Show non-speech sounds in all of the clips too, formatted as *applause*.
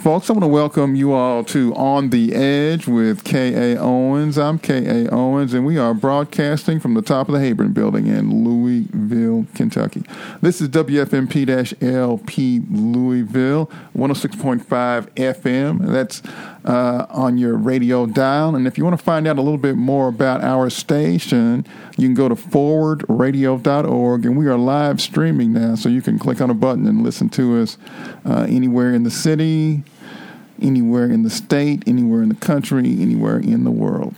Folks, I want to welcome you all to On the Edge with K.A. Owens. I'm K.A. Owens, and we are broadcasting from the top of the Heyburn building in Louisville, Kentucky. This is WFMP LP Louisville, 106.5 FM. That's uh, on your radio dial. And if you want to find out a little bit more about our station, you can go to forwardradio.org. And we are live streaming now, so you can click on a button and listen to us uh, anywhere in the city, anywhere in the state, anywhere in the country, anywhere in the world.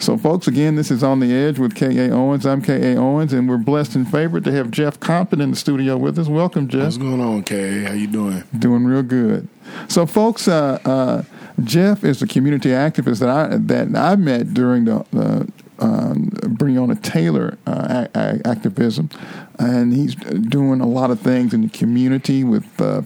So, folks, again, this is On the Edge with K.A. Owens. I'm K.A. Owens, and we're blessed and favored to have Jeff Compton in the studio with us. Welcome, Jeff. What's going on, K.A.? How you doing? Doing real good. So, folks, uh, uh, Jeff is a community activist that I that I met during the, the um, Breonna Taylor uh, a- activism, and he's doing a lot of things in the community with uh,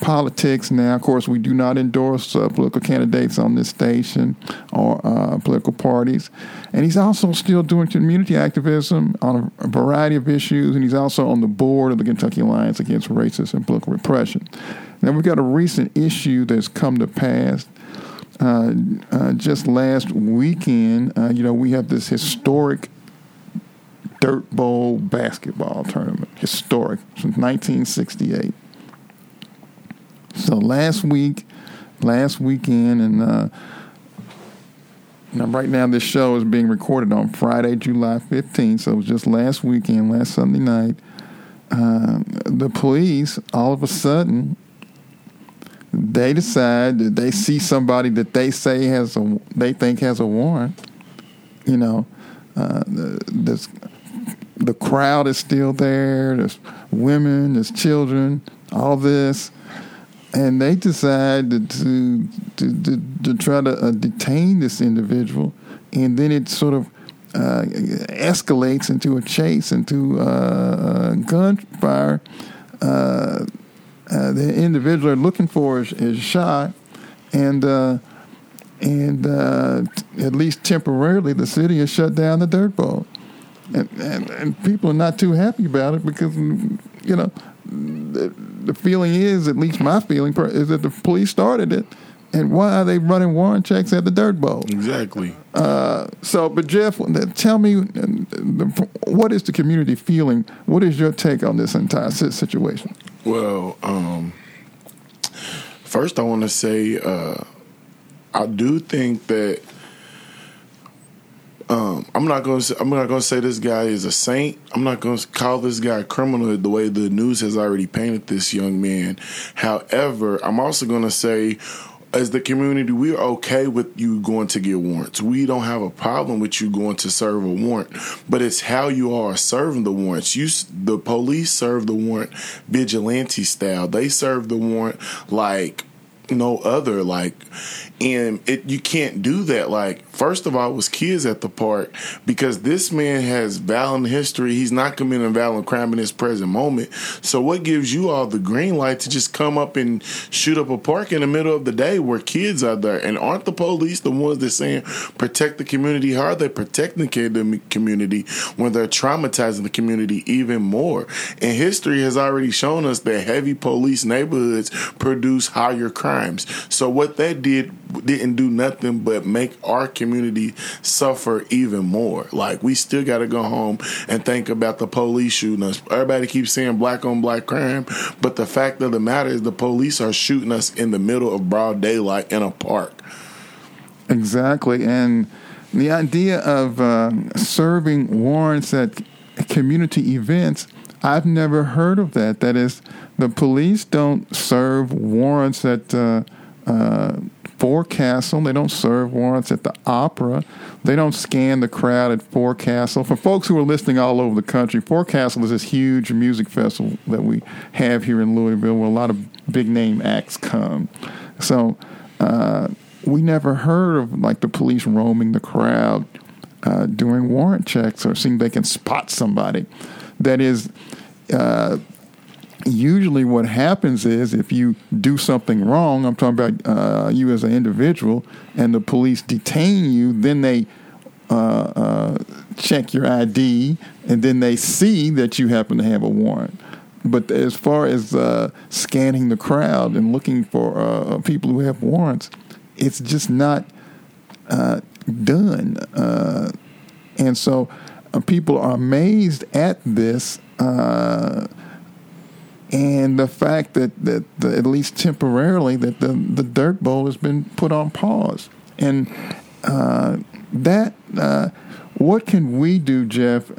politics. Now, of course, we do not endorse uh, political candidates on this station or uh, political parties, and he's also still doing community activism on a, a variety of issues, and he's also on the board of the Kentucky Alliance Against Racism and Political Repression. Now, we've got a recent issue that's come to pass uh, uh, just last weekend, uh, you know, we have this historic Dirt Bowl basketball tournament, historic, since 1968. So last week, last weekend, and uh, now right now this show is being recorded on Friday, July 15th. So it was just last weekend, last Sunday night. Uh, the police, all of a sudden, they decide that they see somebody that they say has a they think has a warrant. You know, uh, the, the crowd is still there. There's women, there's children, all this, and they decide to to to, to try to uh, detain this individual, and then it sort of. Uh, escalates into a chase, into uh, gunfire. Uh, the individual they're looking for is, is shot, and uh, and uh, at least temporarily, the city has shut down the dirt bowl, and, and and people are not too happy about it because you know the, the feeling is, at least my feeling, is that the police started it, and why are they running warrant checks at the dirt bowl? Exactly. Uh, so, but Jeff, tell me, what is the community feeling? What is your take on this entire situation? Well, um, first I want to say uh, I do think that um, I'm not going to I'm not going to say this guy is a saint. I'm not going to call this guy a criminal the way the news has already painted this young man. However, I'm also going to say as the community, we're okay with you going to get warrants. We don't have a problem with you going to serve a warrant, but it's how you are serving the warrants. You, the police serve the warrant vigilante style. They serve the warrant like no other. Like, and it you can't do that. Like, first of all, it was kids at the park because this man has violent history. He's not committing violent crime in his present moment. So, what gives you all the green light to just come up and shoot up a park in the middle of the day where kids are there? And aren't the police the ones that saying protect the community? How are they protecting the community when they're traumatizing the community even more? And history has already shown us that heavy police neighborhoods produce higher crimes. So, what that did didn't do nothing but make our community suffer even more. Like we still got to go home and think about the police shooting us. Everybody keeps saying black on black crime, but the fact of the matter is the police are shooting us in the middle of broad daylight in a park. Exactly, and the idea of uh, serving warrants at community events. I've never heard of that. That is, the police don't serve warrants at uh, uh, Forecastle. They don't serve warrants at the opera. They don't scan the crowd at Forecastle. For folks who are listening all over the country, Forecastle is this huge music festival that we have here in Louisville where a lot of big name acts come. So uh, we never heard of like the police roaming the crowd uh, doing warrant checks or seeing they can spot somebody. That is, uh, usually what happens is if you do something wrong, I'm talking about uh, you as an individual, and the police detain you, then they uh, uh, check your ID, and then they see that you happen to have a warrant. but as far as uh, scanning the crowd and looking for people who have warrants, it's just not done. And so people are amazed at this. Uh, and the fact that, that the, at least temporarily that the, the dirt bowl has been put on pause and that what can we do jeff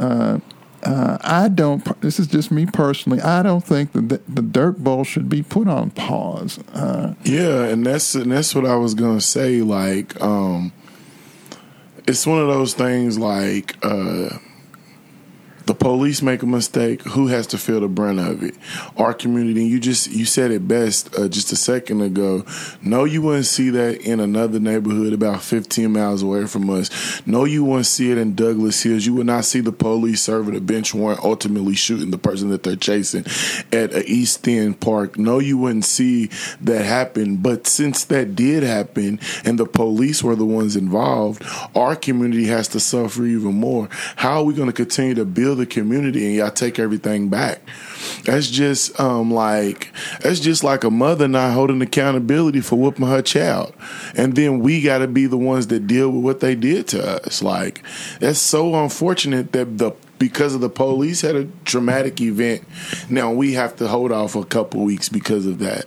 uh, I don't. This is just me personally. I don't think that the, the Dirt Bowl should be put on pause. Uh, yeah, and that's and that's what I was gonna say. Like, um, it's one of those things. Like, uh, the police make a mistake, who has to feel the brunt of it? Our community. You just you said it best uh, just a second ago. No, you wouldn't see that in another neighborhood about 15 miles away from us. No, you wouldn't see it in Douglas Hills. You would not see the police serving a bench warrant, ultimately shooting the person that they're chasing at a East End park. No, you wouldn't see that happen. But since that did happen, and the police were the ones involved, our community has to suffer even more. How are we going to continue to build? The community and y'all take everything back. That's just um, like that's just like a mother not holding accountability for whooping her child, and then we got to be the ones that deal with what they did to us. Like that's so unfortunate that the because of the police had a traumatic event. Now we have to hold off a couple weeks because of that.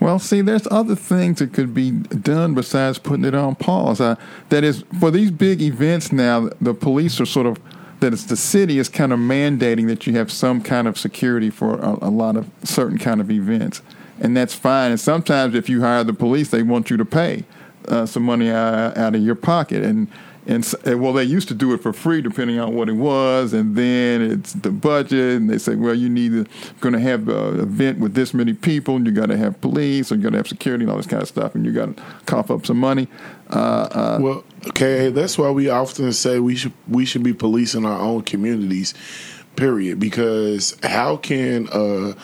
Well, see, there's other things that could be done besides putting it on pause. Uh, that is, for these big events now, the police are sort of that it's the city is kind of mandating that you have some kind of security for a, a lot of certain kind of events, and that's fine. And sometimes if you hire the police, they want you to pay uh, some money out, out of your pocket, and and well, they used to do it for free, depending on what it was, and then it's the budget, and they say, well, you need going to have an event with this many people, and you got to have police, or you got to have security, and all this kind of stuff, and you got to cough up some money. Uh, well, okay, that's why we often say we should we should be policing our own communities, period. Because how can uh,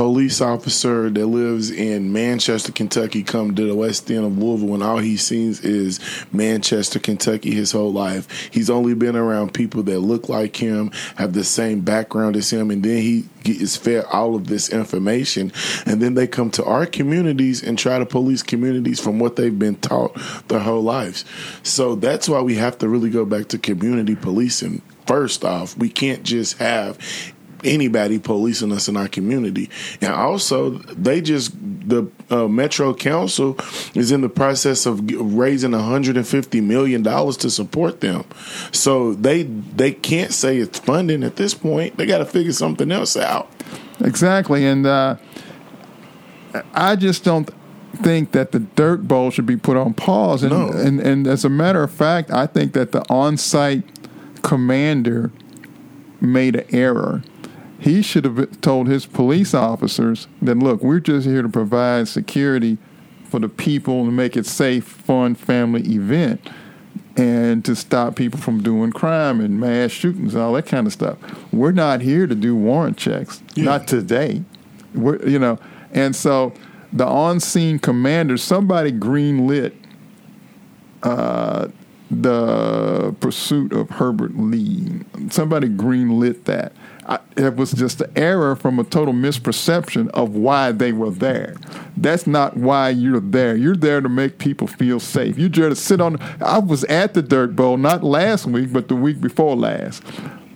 police officer that lives in Manchester, Kentucky, come to the west end of Louisville when all he sees is Manchester, Kentucky his whole life. He's only been around people that look like him, have the same background as him, and then he is fed all of this information. And then they come to our communities and try to police communities from what they've been taught their whole lives. So that's why we have to really go back to community policing first off, we can't just have anybody policing us in our community. And also, they just the uh, Metro Council is in the process of raising 150 million dollars to support them. So they they can't say it's funding at this point. They got to figure something else out. Exactly, and uh, I just don't think that the dirt bowl should be put on pause. And, no. and, and as a matter of fact, I think that the on-site commander made an error he should have told his police officers that, look, we're just here to provide security for the people and make it safe, fun family event and to stop people from doing crime and mass shootings and all that kind of stuff. We're not here to do warrant checks, yeah. not today. We're, you know, and so the on-scene commander, somebody greenlit uh, the pursuit of Herbert Lee. Somebody greenlit that. It was just an error from a total misperception of why they were there. That's not why you're there. You're there to make people feel safe. You're there to sit on. I was at the Dirt Bowl not last week, but the week before last.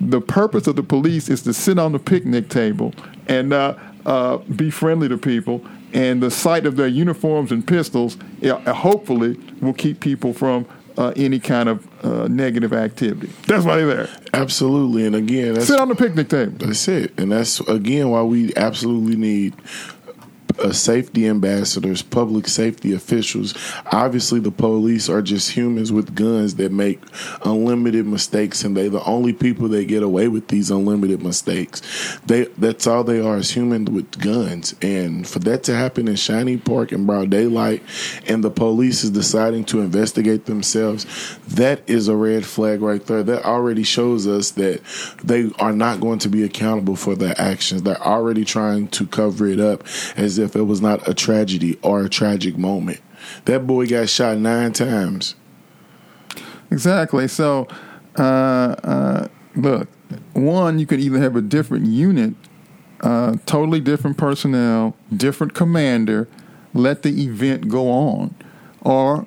The purpose of the police is to sit on the picnic table and uh, uh, be friendly to people. And the sight of their uniforms and pistols, uh, hopefully, will keep people from uh, any kind of uh, negative activity. That's why they're there. Absolutely, and again, sit on the picnic table. That's it, and that's again why we absolutely need uh, safety ambassadors, public safety officials. Obviously, the police are just humans with guns that make unlimited mistakes, and they're the only people that get away with these unlimited mistakes. They that's all they are is humans with guns, and for that to happen in Shawnee Park in broad daylight, and the police is deciding to investigate themselves, that is a red flag right there. That already shows us that they are not going to be accountable for their actions. They're already trying to cover it up as if it was not a tragedy or a tragic moment. That boy got shot nine times. Exactly. So, uh, uh, look, one, you could either have a different unit, uh, totally different personnel, different commander, let the event go on. Or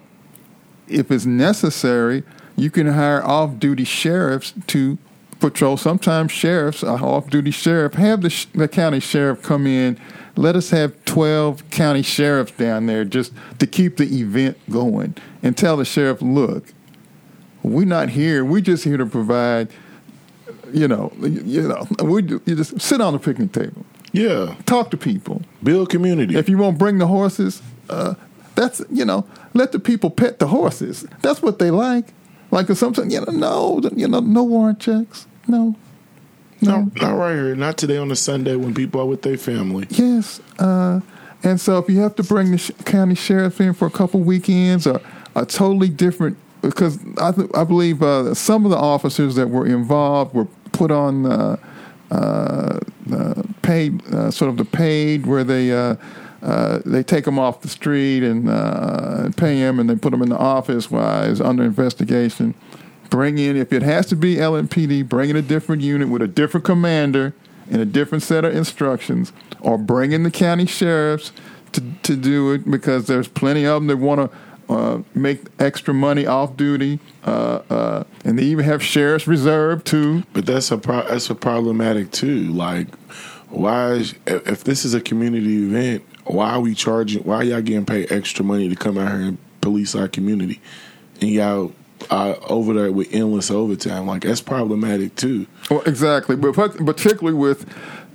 if it's necessary, you can hire off duty sheriffs to patrol. Sometimes sheriffs, off duty sheriff, have the, sh- the county sheriff come in. Let us have 12 county sheriffs down there just to keep the event going and tell the sheriff, look, we're not here. We're just here to provide, you know, you know, we you just sit on the picnic table, Yeah. talk to people. Build community. If you won't bring the horses, uh, that's you know, let the people pet the horses. That's what they like. Like sometimes you know, no, you know, no warrant checks, no, no. not, not right here. Not today on a Sunday when people are with their family. Yes, uh, and so if you have to bring the sh- county sheriff in for a couple weekends or a totally different, because I, th- I believe uh, some of the officers that were involved were put on uh, uh, paid, uh, sort of the paid where they. Uh, uh, they take them off the street and uh, pay them, and they put them in the office while it's under investigation. Bring in, if it has to be LMPD, bring in a different unit with a different commander and a different set of instructions, or bring in the county sheriffs to, to do it because there's plenty of them that want to uh, make extra money off duty, uh, uh, and they even have sheriffs reserve too. But that's a pro- that's a problematic too. Like, why is, if this is a community event, why are we charging? Why are y'all getting paid extra money to come out here and police our community, and y'all uh, over there with endless overtime? Like that's problematic too. Well, exactly, but particularly with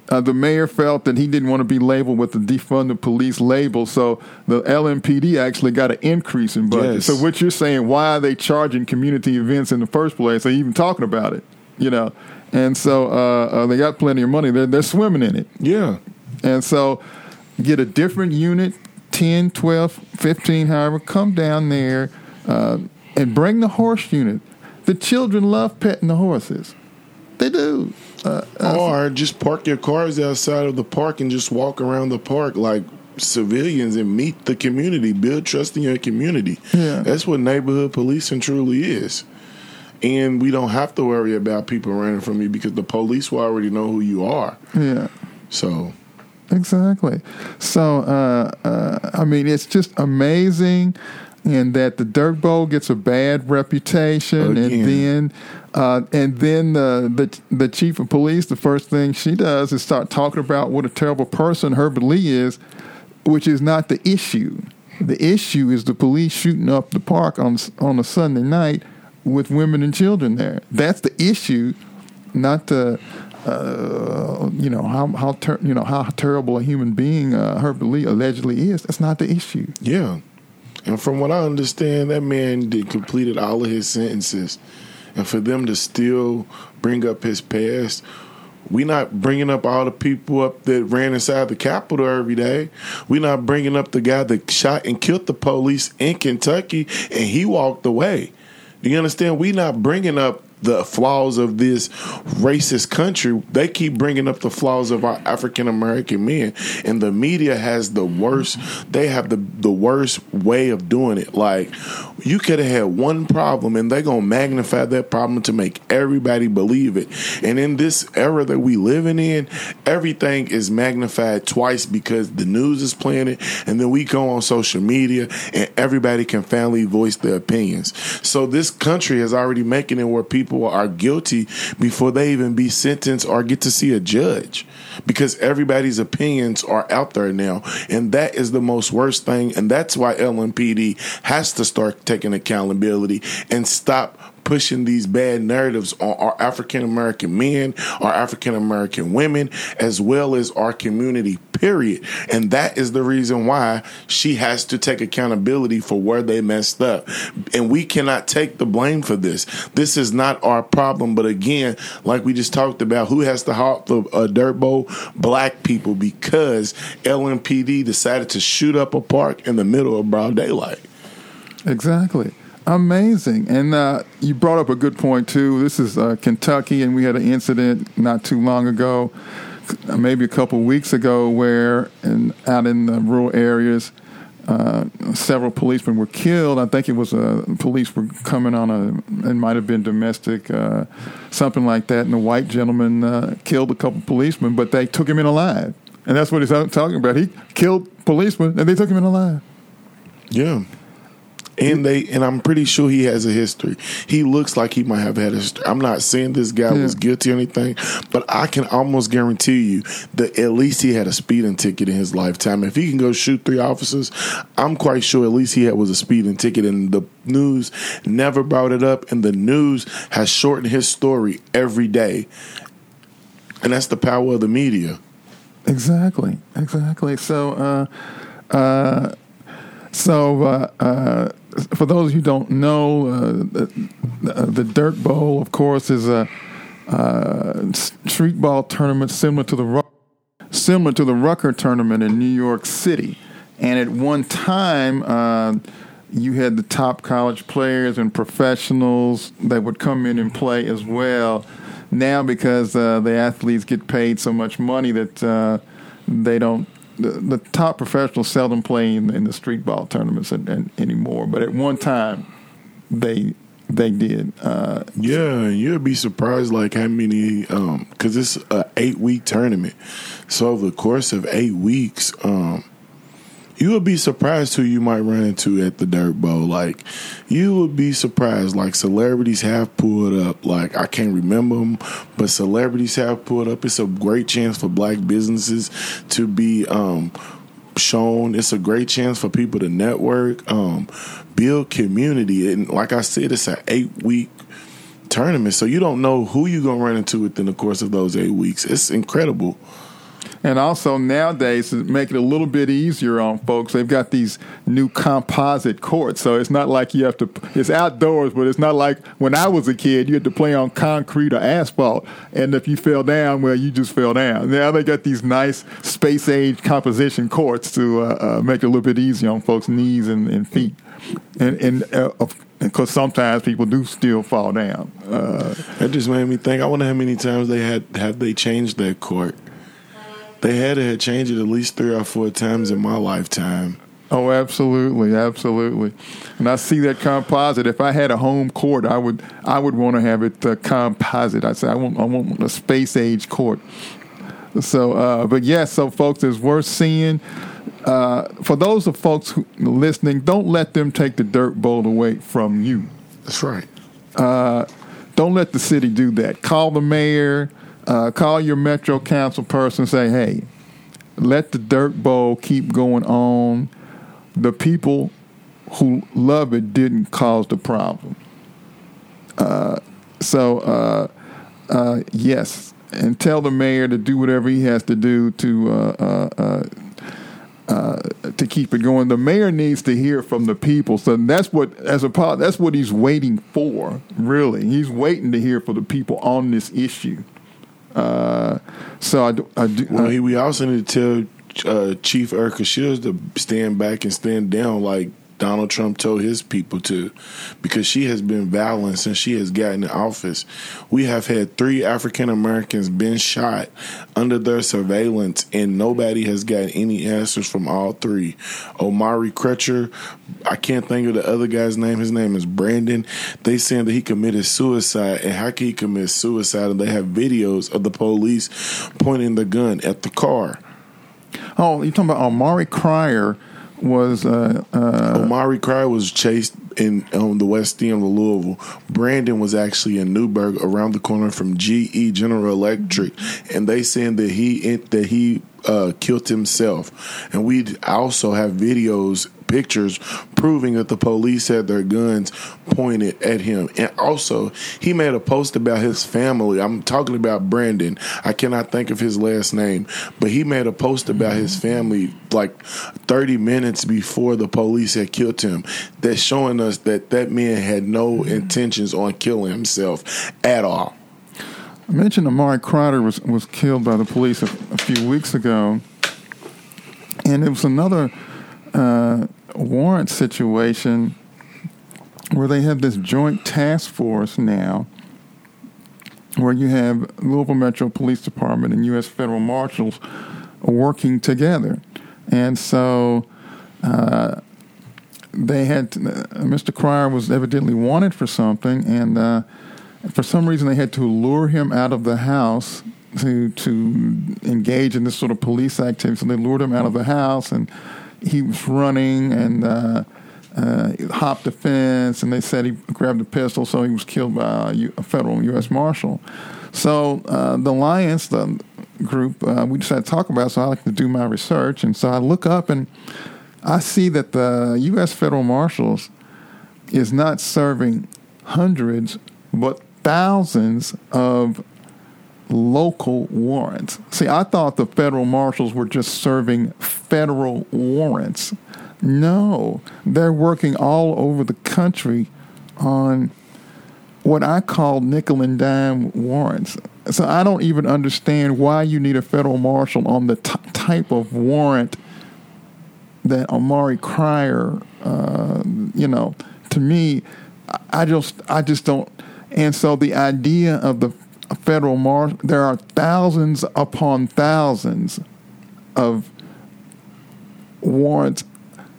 uh, the mayor felt that he didn't want to be labeled with the defund the police label, so the LMPD actually got an increase in budget. Yes. So what you're saying, why are they charging community events in the first place? Are you even talking about it? You know, and so uh, uh, they got plenty of money. They're they're swimming in it. Yeah, And so get a different unit, 10, 12, 15, however, come down there uh, and bring the horse unit. The children love petting the horses. They do. Uh, or just park your cars outside of the park and just walk around the park like civilians and meet the community. Build trust in your community. Yeah. That's what neighborhood policing truly is. And we don't have to worry about people running from you because the police will already know who you are. yeah. So Exactly. So, uh, uh, I mean, it's just amazing, and that the Dirt Bowl gets a bad reputation, Again. and then, uh, and then the, the the chief of police, the first thing she does is start talking about what a terrible person Herbert Lee is, which is not the issue. The issue is the police shooting up the park on on a Sunday night with women and children there. That's the issue, not the uh, you know how how ter- you know how terrible a human being uh, Herbert Lee allegedly is. That's not the issue. yeah. And from what I understand, that man did completed all of his sentences. And for them to still bring up his past, we not bringing up all the people up that ran inside the Capitol every day. we not bringing up the guy that shot and killed the police in Kentucky and he walked away. Do you understand? We not bringing up the flaws of this racist country. They keep bringing up the flaws of our African American men, and the media has the worst. They have the the worst way of doing it. Like you could have had one problem, and they're gonna magnify that problem to make everybody believe it. And in this era that we living in, everything is magnified twice because the news is playing it, and then we go on social media, and everybody can finally voice their opinions. So this country is already making it where people are guilty before they even be sentenced or get to see a judge because everybody's opinions are out there now. And that is the most worst thing. And that's why LMPD has to start taking accountability and stop pushing these bad narratives on our African American men, our African American women, as well as our community, period. And that is the reason why she has to take accountability for where they messed up. And we cannot take the blame for this. This is not our problem. But again, like we just talked about, who has to halt the uh, dirt bowl? Black people, because LMPD decided to shoot up a park in the middle of broad daylight. Exactly. Amazing. And uh, you brought up a good point, too. This is uh, Kentucky, and we had an incident not too long ago, maybe a couple weeks ago, where in, out in the rural areas, uh, several policemen were killed. I think it was uh, police were coming on a, it might have been domestic, uh, something like that, and the white gentleman uh, killed a couple policemen, but they took him in alive. And that's what he's talking about. He killed policemen, and they took him in alive. Yeah. And they and I'm pretty sure he has a history. He looks like he might have had a history. I'm not saying this guy yeah. was guilty or anything, but I can almost guarantee you that at least he had a speeding ticket in his lifetime. If he can go shoot three officers, I'm quite sure at least he had was a speeding ticket and the news never brought it up and the news has shortened his story every day. And that's the power of the media. Exactly. Exactly. So uh uh so, uh, uh, for those who don't know, uh, the, the, Dirt Bowl, of course, is a uh, street ball tournament similar to the similar to the Rucker tournament in New York City. And at one time, uh, you had the top college players and professionals that would come in and play as well. Now, because uh, the athletes get paid so much money that they don't the, the top professionals seldom play in, in the street ball tournaments and, and, anymore. But at one time, they they did. Uh, yeah, you'd be surprised like how many because um, it's a eight week tournament. So over the course of eight weeks, um, you would be surprised who you might run into at the Dirt Bowl. Like, you would be surprised. Like, celebrities have pulled up. Like, I can't remember them, but celebrities have pulled up. It's a great chance for black businesses to be um, shown. It's a great chance for people to network, um, build community. And like I said, it's an eight week tournament, so you don't know who you're gonna run into within the course of those eight weeks. It's incredible. And also nowadays, to make it a little bit easier on folks, they've got these new composite courts. So it's not like you have to, it's outdoors, but it's not like when I was a kid, you had to play on concrete or asphalt. And if you fell down, well, you just fell down. Now they got these nice space age composition courts to uh, uh, make it a little bit easier on folks' knees and, and feet. And, and uh, because sometimes people do still fall down. Uh, that just made me think. I wonder how many times they had have they changed that court. They had to have changed it at least three or four times in my lifetime. Oh, absolutely, absolutely. And I see that composite. If I had a home court, I would I would want to have it uh, composite. I say I want I want a space age court. So, uh, but yes, yeah, so folks, it's worth seeing. Uh, for those of folks who listening, don't let them take the dirt bowl away from you. That's right. Uh, don't let the city do that. Call the mayor uh, call your Metro Council person say, hey, let the Dirt Bowl keep going on. The people who love it didn't cause the problem. Uh, so, uh, uh, yes, and tell the mayor to do whatever he has to do to uh, uh, uh, to keep it going. The mayor needs to hear from the people. So that's what, as a part, that's what he's waiting for. Really, he's waiting to hear from the people on this issue. Uh, so I do. I do well, I, we also need to tell uh, Chief Erika Shields to stand back and stand down like Donald Trump told his people to, because she has been violent since she has gotten in office. We have had three African Americans been shot under their surveillance, and nobody has gotten any answers from all three. Omari Crutcher, I can't think of the other guy's name. His name is Brandon. They saying that he committed suicide, and how can he commit suicide? And they have videos of the police pointing the gun at the car. Oh, you're talking about Omari Cryer was uh, uh, Omari Cryer was chased in on the west end of Louisville. Brandon was actually in Newburg, around the corner from GE General Electric, and they saying that he that he uh, killed himself. And we also have videos pictures proving that the police had their guns pointed at him. And also, he made a post about his family. I'm talking about Brandon. I cannot think of his last name, but he made a post about his family like 30 minutes before the police had killed him. That's showing us that that man had no intentions on killing himself at all. I mentioned Omari Cryer was, was killed by the police a, a few weeks ago, and it was another uh, warrant situation where they have this joint task force now where you have Louisville Metro Police Department and U.S. Federal Marshals working together. And so uh, they had uh, Mr. Cryer was evidently wanted for something, and uh, for some reason they had to lure him out of the house to to engage in this sort of police activity. So they lured him out of the house, and he was running and uh, uh, hopped the fence, and they said he grabbed a pistol, so he was killed by a federal U.S. Marshal. So uh, the Alliance, the group, uh, we decided to talk about. It, so I like to do my research, and so I look up and I see that the U.S. federal marshals is not serving hundreds, but thousands of local warrants. See, I thought the federal marshals were just serving federal warrants. No, they're working all over the country on what I call nickel and dime warrants. So I don't even understand why you need a federal marshal on the t- type of warrant that Amari Cryer, uh, you know, to me, I just I just don't. And so the idea of the federal marshal, there are thousands upon thousands of warrants,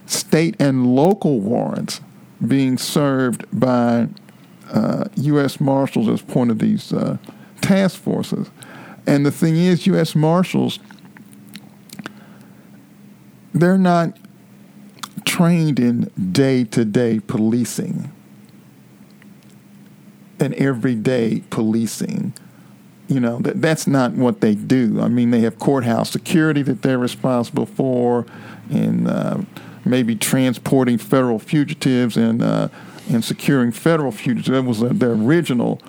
state and local warrants, being served by uh, U.S. Marshals as part of these uh, task forces. And the thing is, U.S. Marshals, they're not trained in day to day policing and everyday policing. You know, that, that's not what they do. I mean, they have courthouse security that they're responsible for, and uh, maybe transporting federal fugitives and uh, and securing federal fugitives. That was uh, their original.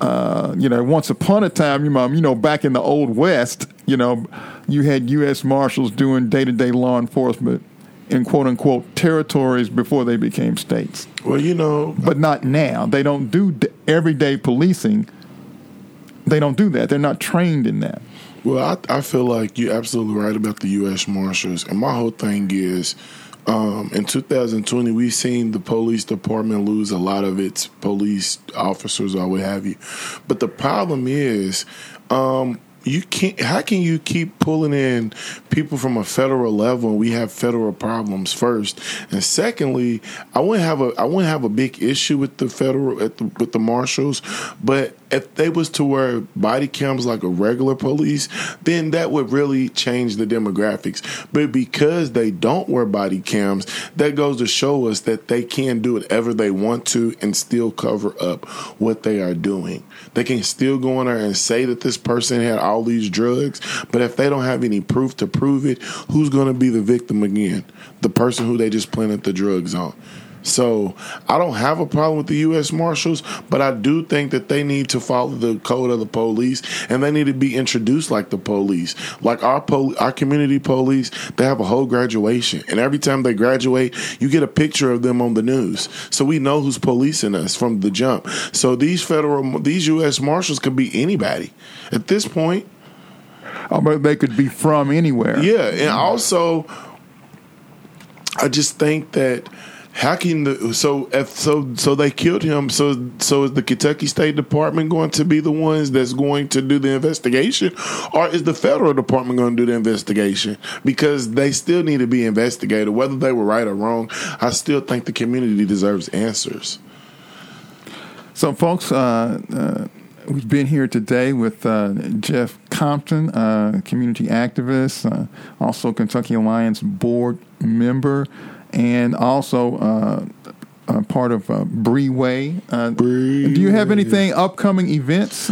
Uh, you know, once upon a time, you know, you know, back in the old west, you know, you had U.S. Marshals doing day-to-day law enforcement in quote unquote territories before they became states. Well, you know, but not now. They don't do everyday policing. They don't do that. They're not trained in that. Well, I, I feel like you're absolutely right about the U.S. Marshals, and my whole thing is. Um, in 2020, we've seen the police department lose a lot of its police officers or what have you. But the problem is, um, you can't how can you keep pulling in people from a federal level we have federal problems first and secondly i wouldn't have a i wouldn't have a big issue with the federal the, with the marshals but if they was to wear body cams like a regular police, then that would really change the demographics. But because they don't wear body cams, that goes to show us that they can do whatever they want to and still cover up what they are doing. They can still go in there and say that this person had all these drugs, but if they don't have any proof to prove it, who's going to be the victim again? The person who they just planted the drugs on. So I don't have a problem with the U.S. Marshals, but I do think that they need to follow the code of the police, and they need to be introduced like the police, like our pol- our community police. They have a whole graduation, and every time they graduate, you get a picture of them on the news, so we know who's policing us from the jump. So these federal, these U.S. Marshals could be anybody at this point. Oh, but they could be from anywhere. Yeah, and also, I just think that how can the so if so so they killed him? So so is the Kentucky State Department going to be the ones that's going to do the investigation, or is the federal department going to do the investigation? Because they still need to be investigated, whether they were right or wrong. I still think the community deserves answers. So, folks. Uh, uh, We've been here today with uh, Jeff Compton, uh, community activist, uh, also Kentucky Alliance board member and also uh, uh, part of uh, Breeway. Uh, Do you have anything upcoming events?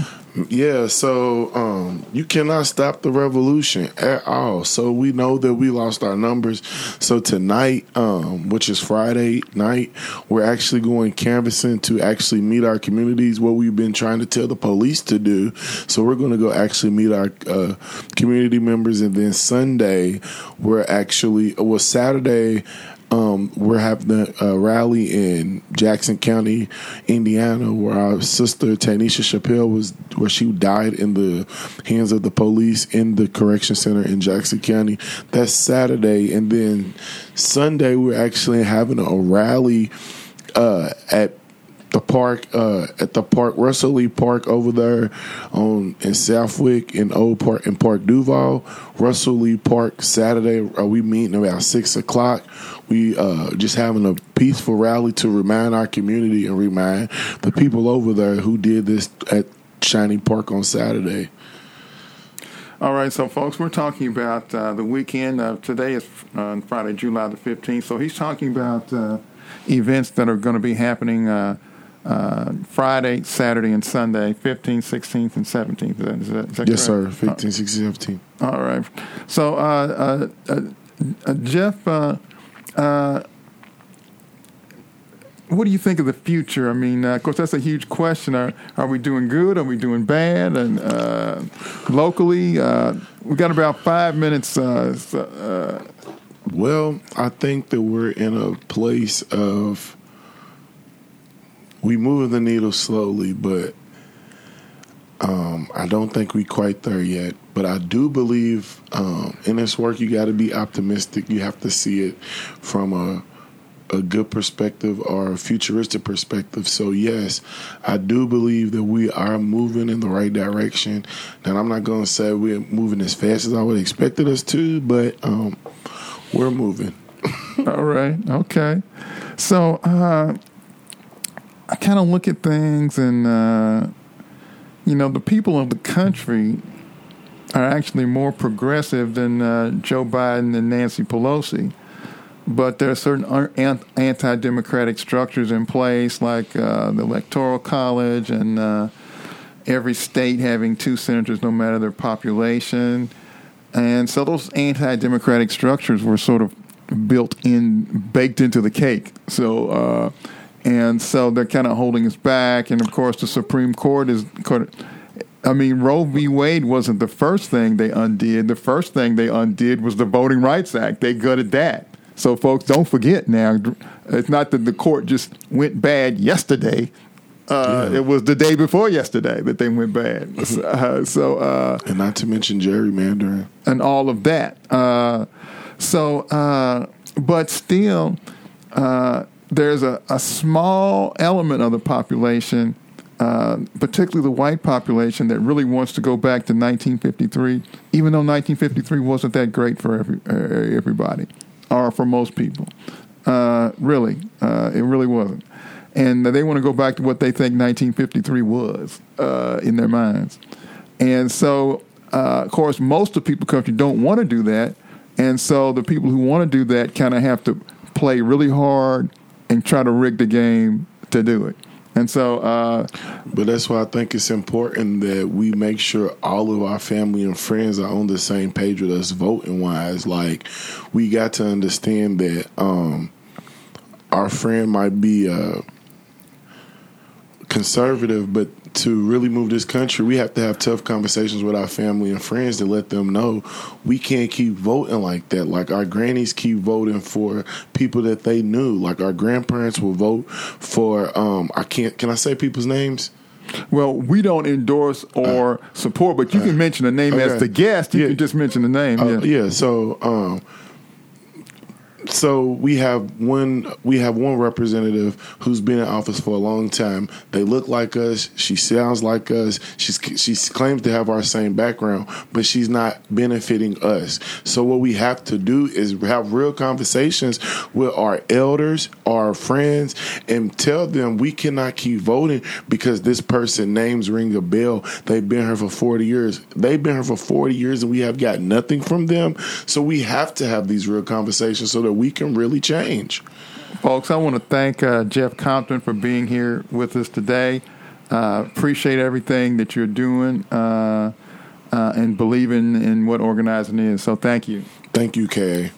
Yeah, so um, you cannot stop the revolution at all. So we know that we lost our numbers. So tonight, um, which is Friday night, we're actually going canvassing to actually meet our communities. What we've been trying to tell the police to do. So we're going to go actually meet our uh, community members, and then Sunday we're actually well Saturday um, we're having a rally in Jackson County, Indiana, where our sister Tanisha Chappelle was, where she died in the hands of the police in the correction center in Jackson County. That's Saturday, and then Sunday we're actually having a rally uh, at the park uh, at the park Russell Lee Park over there on in Southwick in Old Park in Park DuValle. Russell Lee Park Saturday. Are we meeting about six o'clock? We uh, just having a peaceful rally to remind our community and remind the people over there who did this at Shawnee Park on Saturday. All right, so folks, we're talking about uh, the weekend. Uh, today is uh, Friday, July the 15th. So he's talking about uh, events that are going to be happening uh, uh, Friday, Saturday, and Sunday, 15th, 16th, and 17th. Is that, is that, is that yes, correct? sir. 15, 16, 17. All right. So, uh, uh, uh, Jeff, uh, uh, what do you think of the future? I mean, uh, of course, that's a huge question. Are, are we doing good? Are we doing bad? And uh, locally, uh, we got about five minutes. Uh, so, uh, Well, I think that we're in a place of we moving the needle slowly, but um, I don't think we quite there yet. But I do believe um, in this work, you got to be optimistic. You have to see it from a a good perspective or a futuristic perspective. So yes, I do believe that we are moving in the right direction. And I'm not going to say we're moving as fast as I would expected us to, but um, we're moving. all right. Okay. So uh, I kind of look at things, and uh, you know, the people of the country are actually more progressive than uh, Joe Biden and Nancy Pelosi. But there are certain anti-democratic structures in place, like uh, the Electoral College and uh, every state having two senators, no matter their population. And so those anti-democratic structures were sort of built in, baked into the cake. So, uh, and so they're kind of holding us back. And of course, the Supreme Court is. I mean, Roe v. Wade wasn't the first thing they undid. The first thing they undid was the Voting Rights Act. They gutted that. So, folks, don't forget now. It's not that the court just went bad yesterday. Uh, yeah. It was the day before yesterday that they went bad. *laughs* uh, so, uh, and not to mention gerrymandering and all of that. Uh, so, uh, but still, uh, there's a, a, small element of the population, particularly the white population, that really wants to go back to 1953, even though 1953 wasn't that great for every, everybody or for most people. Uh, really, uh, it really wasn't. And they want to go back to what they think 1953 was uh, in their minds. And so, uh, of course, most of people country don't want to do that. And so the people who want to do that kind of have to play really hard and try to rig the game to do it. And so, uh, but that's why I think it's important that we make sure all of our family and friends are on the same page with us voting wise. Like, we got to understand that um, our friend might be uh, conservative, but to really move this country, we have to have tough conversations with our family and friends to let them know we can't keep voting like that. Like our grannies keep voting for people that they knew. Like our grandparents will vote for um I can't can I say people's names? Well, we don't endorse or uh, support, but you uh, can mention a name okay. as the guest. You yeah. can just mention the name. Uh, yeah. yeah. So um so we have one we have one representative who's been in office for a long time. They look like us. She sounds like us. She's she claims to have our same background, but she's not benefiting us. So what we have to do is have real conversations with our elders, our friends, and tell them we cannot keep voting because this person names ring a bell. They've been here for forty years. They've been here for forty years, and we have got nothing from them. So we have to have these real conversations so that we can really change. Folks, I want to thank uh, Jeff Compton for being here with us today. Uh, appreciate everything that you're doing uh, uh and believing in what organizing is. So thank you. Thank you, Kay.